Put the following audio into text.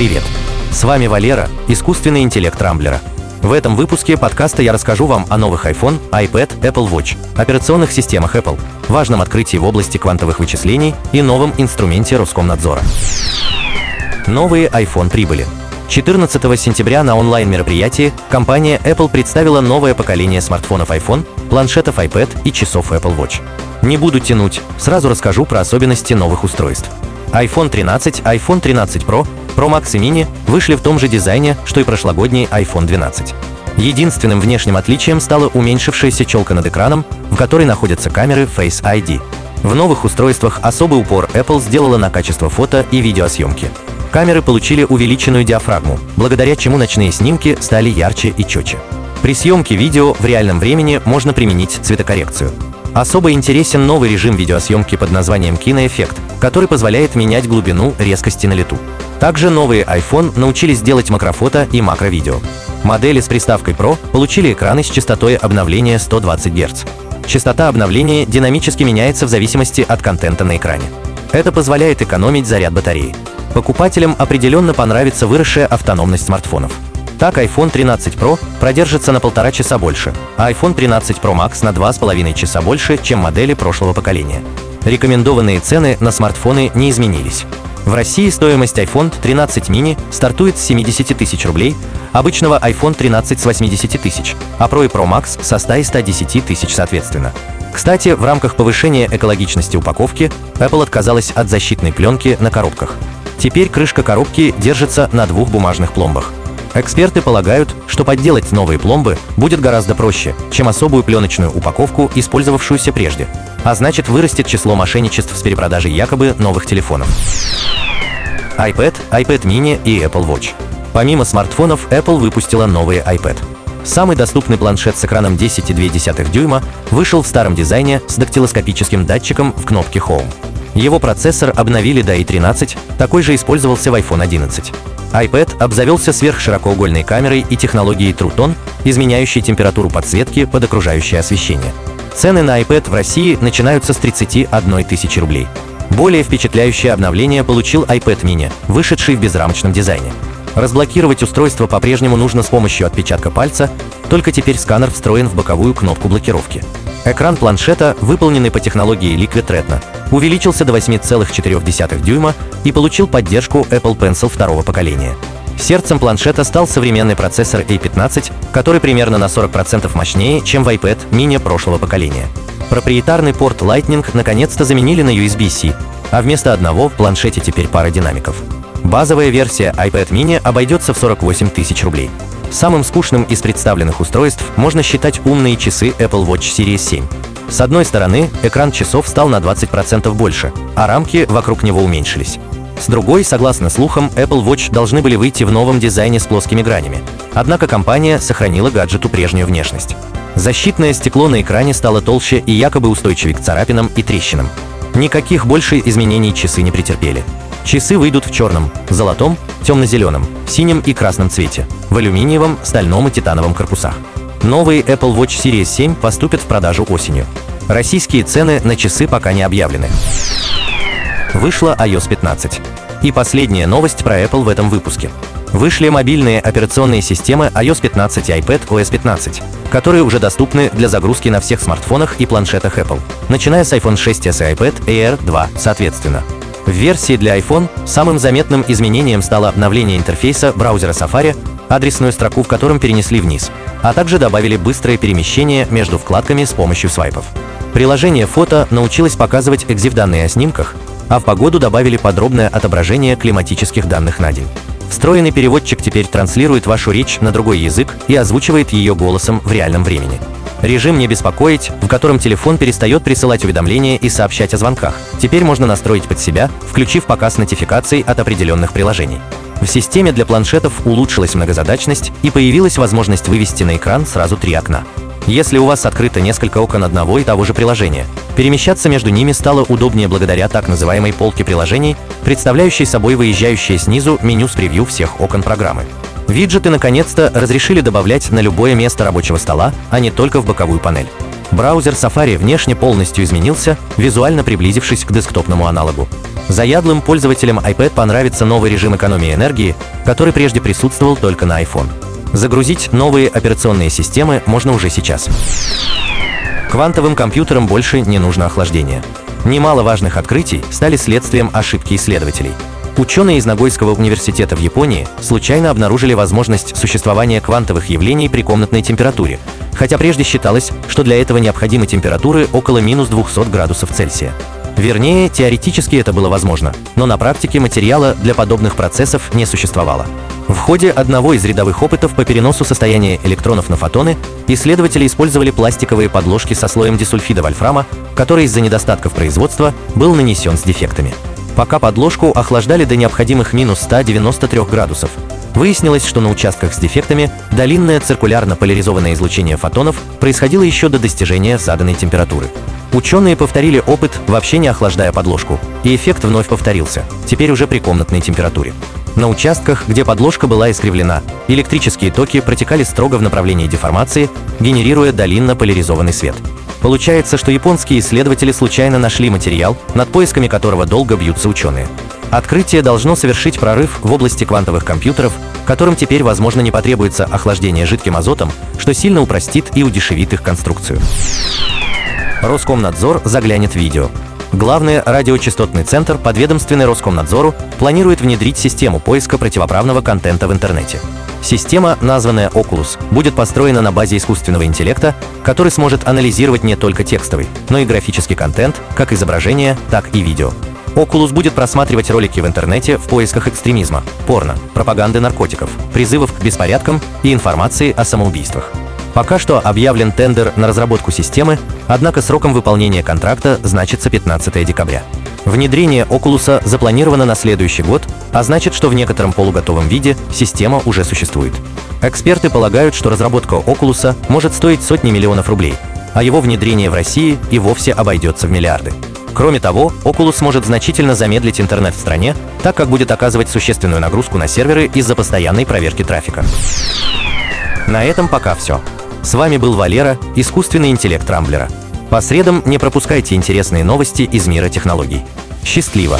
Привет! С вами Валера, искусственный интеллект Рамблера. В этом выпуске подкаста я расскажу вам о новых iPhone, iPad, Apple Watch, операционных системах Apple, важном открытии в области квантовых вычислений и новом инструменте Роскомнадзора. Новые iPhone прибыли. 14 сентября на онлайн-мероприятии компания Apple представила новое поколение смартфонов iPhone, планшетов iPad и часов Apple Watch. Не буду тянуть, сразу расскажу про особенности новых устройств iPhone 13, iPhone 13 Pro, Pro Max и Mini вышли в том же дизайне, что и прошлогодний iPhone 12. Единственным внешним отличием стала уменьшившаяся челка над экраном, в которой находятся камеры Face ID. В новых устройствах особый упор Apple сделала на качество фото и видеосъемки. Камеры получили увеличенную диафрагму, благодаря чему ночные снимки стали ярче и четче. При съемке видео в реальном времени можно применить цветокоррекцию. Особо интересен новый режим видеосъемки под названием киноэффект, который позволяет менять глубину резкости на лету. Также новые iPhone научились делать макрофото и макровидео. Модели с приставкой Pro получили экраны с частотой обновления 120 Гц. Частота обновления динамически меняется в зависимости от контента на экране. Это позволяет экономить заряд батареи. Покупателям определенно понравится выросшая автономность смартфонов. Так iPhone 13 Pro продержится на полтора часа больше, а iPhone 13 Pro Max на два с половиной часа больше, чем модели прошлого поколения. Рекомендованные цены на смартфоны не изменились. В России стоимость iPhone 13 mini стартует с 70 тысяч рублей, обычного iPhone 13 с 80 тысяч, а Pro и Pro Max со 100 и 110 тысяч соответственно. Кстати, в рамках повышения экологичности упаковки Apple отказалась от защитной пленки на коробках. Теперь крышка коробки держится на двух бумажных пломбах. Эксперты полагают, что подделать новые пломбы будет гораздо проще, чем особую пленочную упаковку, использовавшуюся прежде. А значит, вырастет число мошенничеств с перепродажей якобы новых телефонов. iPad, iPad mini и Apple Watch. Помимо смартфонов, Apple выпустила новый iPad. Самый доступный планшет с экраном 10,2 дюйма вышел в старом дизайне с дактилоскопическим датчиком в кнопке Home. Его процессор обновили до i13, такой же использовался в iPhone 11 iPad обзавелся сверхширокоугольной камерой и технологией True Tone, изменяющей температуру подсветки под окружающее освещение. Цены на iPad в России начинаются с 31 тысячи рублей. Более впечатляющее обновление получил iPad mini, вышедший в безрамочном дизайне. Разблокировать устройство по-прежнему нужно с помощью отпечатка пальца, только теперь сканер встроен в боковую кнопку блокировки. Экран планшета, выполненный по технологии Liquid Retina, увеличился до 8,4 дюйма и получил поддержку Apple Pencil второго поколения. Сердцем планшета стал современный процессор A15, который примерно на 40% мощнее, чем в iPad mini прошлого поколения. Проприетарный порт Lightning наконец-то заменили на USB-C, а вместо одного в планшете теперь пара динамиков. Базовая версия iPad mini обойдется в 48 тысяч рублей. Самым скучным из представленных устройств можно считать умные часы Apple Watch Series 7. С одной стороны, экран часов стал на 20% больше, а рамки вокруг него уменьшились. С другой, согласно слухам, Apple Watch должны были выйти в новом дизайне с плоскими гранями. Однако компания сохранила гаджету прежнюю внешность. Защитное стекло на экране стало толще и якобы устойчивее к царапинам и трещинам. Никаких больше изменений часы не претерпели. Часы выйдут в черном, золотом, темно-зеленом, синем и красном цвете, в алюминиевом, стальном и титановом корпусах. Новые Apple Watch Series 7 поступят в продажу осенью. Российские цены на часы пока не объявлены. Вышла iOS 15. И последняя новость про Apple в этом выпуске. Вышли мобильные операционные системы iOS 15 и iPad OS 15, которые уже доступны для загрузки на всех смартфонах и планшетах Apple, начиная с iPhone 6s и iPad Air 2 соответственно. В версии для iPhone самым заметным изменением стало обновление интерфейса браузера Safari, адресную строку в котором перенесли вниз, а также добавили быстрое перемещение между вкладками с помощью свайпов. Приложение фото научилось показывать экзив-данные о снимках, а в погоду добавили подробное отображение климатических данных на день. Встроенный переводчик теперь транслирует вашу речь на другой язык и озвучивает ее голосом в реальном времени. Режим «Не беспокоить», в котором телефон перестает присылать уведомления и сообщать о звонках, теперь можно настроить под себя, включив показ нотификаций от определенных приложений. В системе для планшетов улучшилась многозадачность и появилась возможность вывести на экран сразу три окна. Если у вас открыто несколько окон одного и того же приложения, перемещаться между ними стало удобнее благодаря так называемой полке приложений, представляющей собой выезжающее снизу меню с превью всех окон программы. Виджеты наконец-то разрешили добавлять на любое место рабочего стола, а не только в боковую панель. Браузер Safari внешне полностью изменился, визуально приблизившись к десктопному аналогу. Заядлым пользователям iPad понравится новый режим экономии энергии, который прежде присутствовал только на iPhone. Загрузить новые операционные системы можно уже сейчас. Квантовым компьютерам больше не нужно охлаждение. Немало важных открытий стали следствием ошибки исследователей. Ученые из Нагойского университета в Японии случайно обнаружили возможность существования квантовых явлений при комнатной температуре, хотя прежде считалось, что для этого необходимы температуры около минус 200 градусов Цельсия. Вернее, теоретически это было возможно, но на практике материала для подобных процессов не существовало. В ходе одного из рядовых опытов по переносу состояния электронов на фотоны исследователи использовали пластиковые подложки со слоем дисульфида вольфрама, который из-за недостатков производства был нанесен с дефектами. Пока подложку охлаждали до необходимых минус 193 градусов, выяснилось, что на участках с дефектами долинное циркулярно-поляризованное излучение фотонов происходило еще до достижения заданной температуры. Ученые повторили опыт, вообще не охлаждая подложку, и эффект вновь повторился, теперь уже при комнатной температуре. На участках, где подложка была искривлена, электрические токи протекали строго в направлении деформации, генерируя долинно-поляризованный свет. Получается, что японские исследователи случайно нашли материал, над поисками которого долго бьются ученые. Открытие должно совершить прорыв в области квантовых компьютеров, которым теперь, возможно, не потребуется охлаждение жидким азотом, что сильно упростит и удешевит их конструкцию. Роскомнадзор заглянет в видео. Главный радиочастотный центр подведомственный Роскомнадзору планирует внедрить систему поиска противоправного контента в интернете. Система, названная Oculus, будет построена на базе искусственного интеллекта, который сможет анализировать не только текстовый, но и графический контент, как изображение, так и видео. Oculus будет просматривать ролики в интернете в поисках экстремизма, порно, пропаганды наркотиков, призывов к беспорядкам и информации о самоубийствах. Пока что объявлен тендер на разработку системы, однако сроком выполнения контракта значится 15 декабря. Внедрение Oculus запланировано на следующий год, а значит, что в некотором полуготовом виде система уже существует. Эксперты полагают, что разработка Oculus может стоить сотни миллионов рублей, а его внедрение в России и вовсе обойдется в миллиарды. Кроме того, Oculus может значительно замедлить интернет в стране, так как будет оказывать существенную нагрузку на серверы из-за постоянной проверки трафика. На этом пока все. С вами был Валера, искусственный интеллект Рамблера. По средам не пропускайте интересные новости из мира технологий. Счастливо!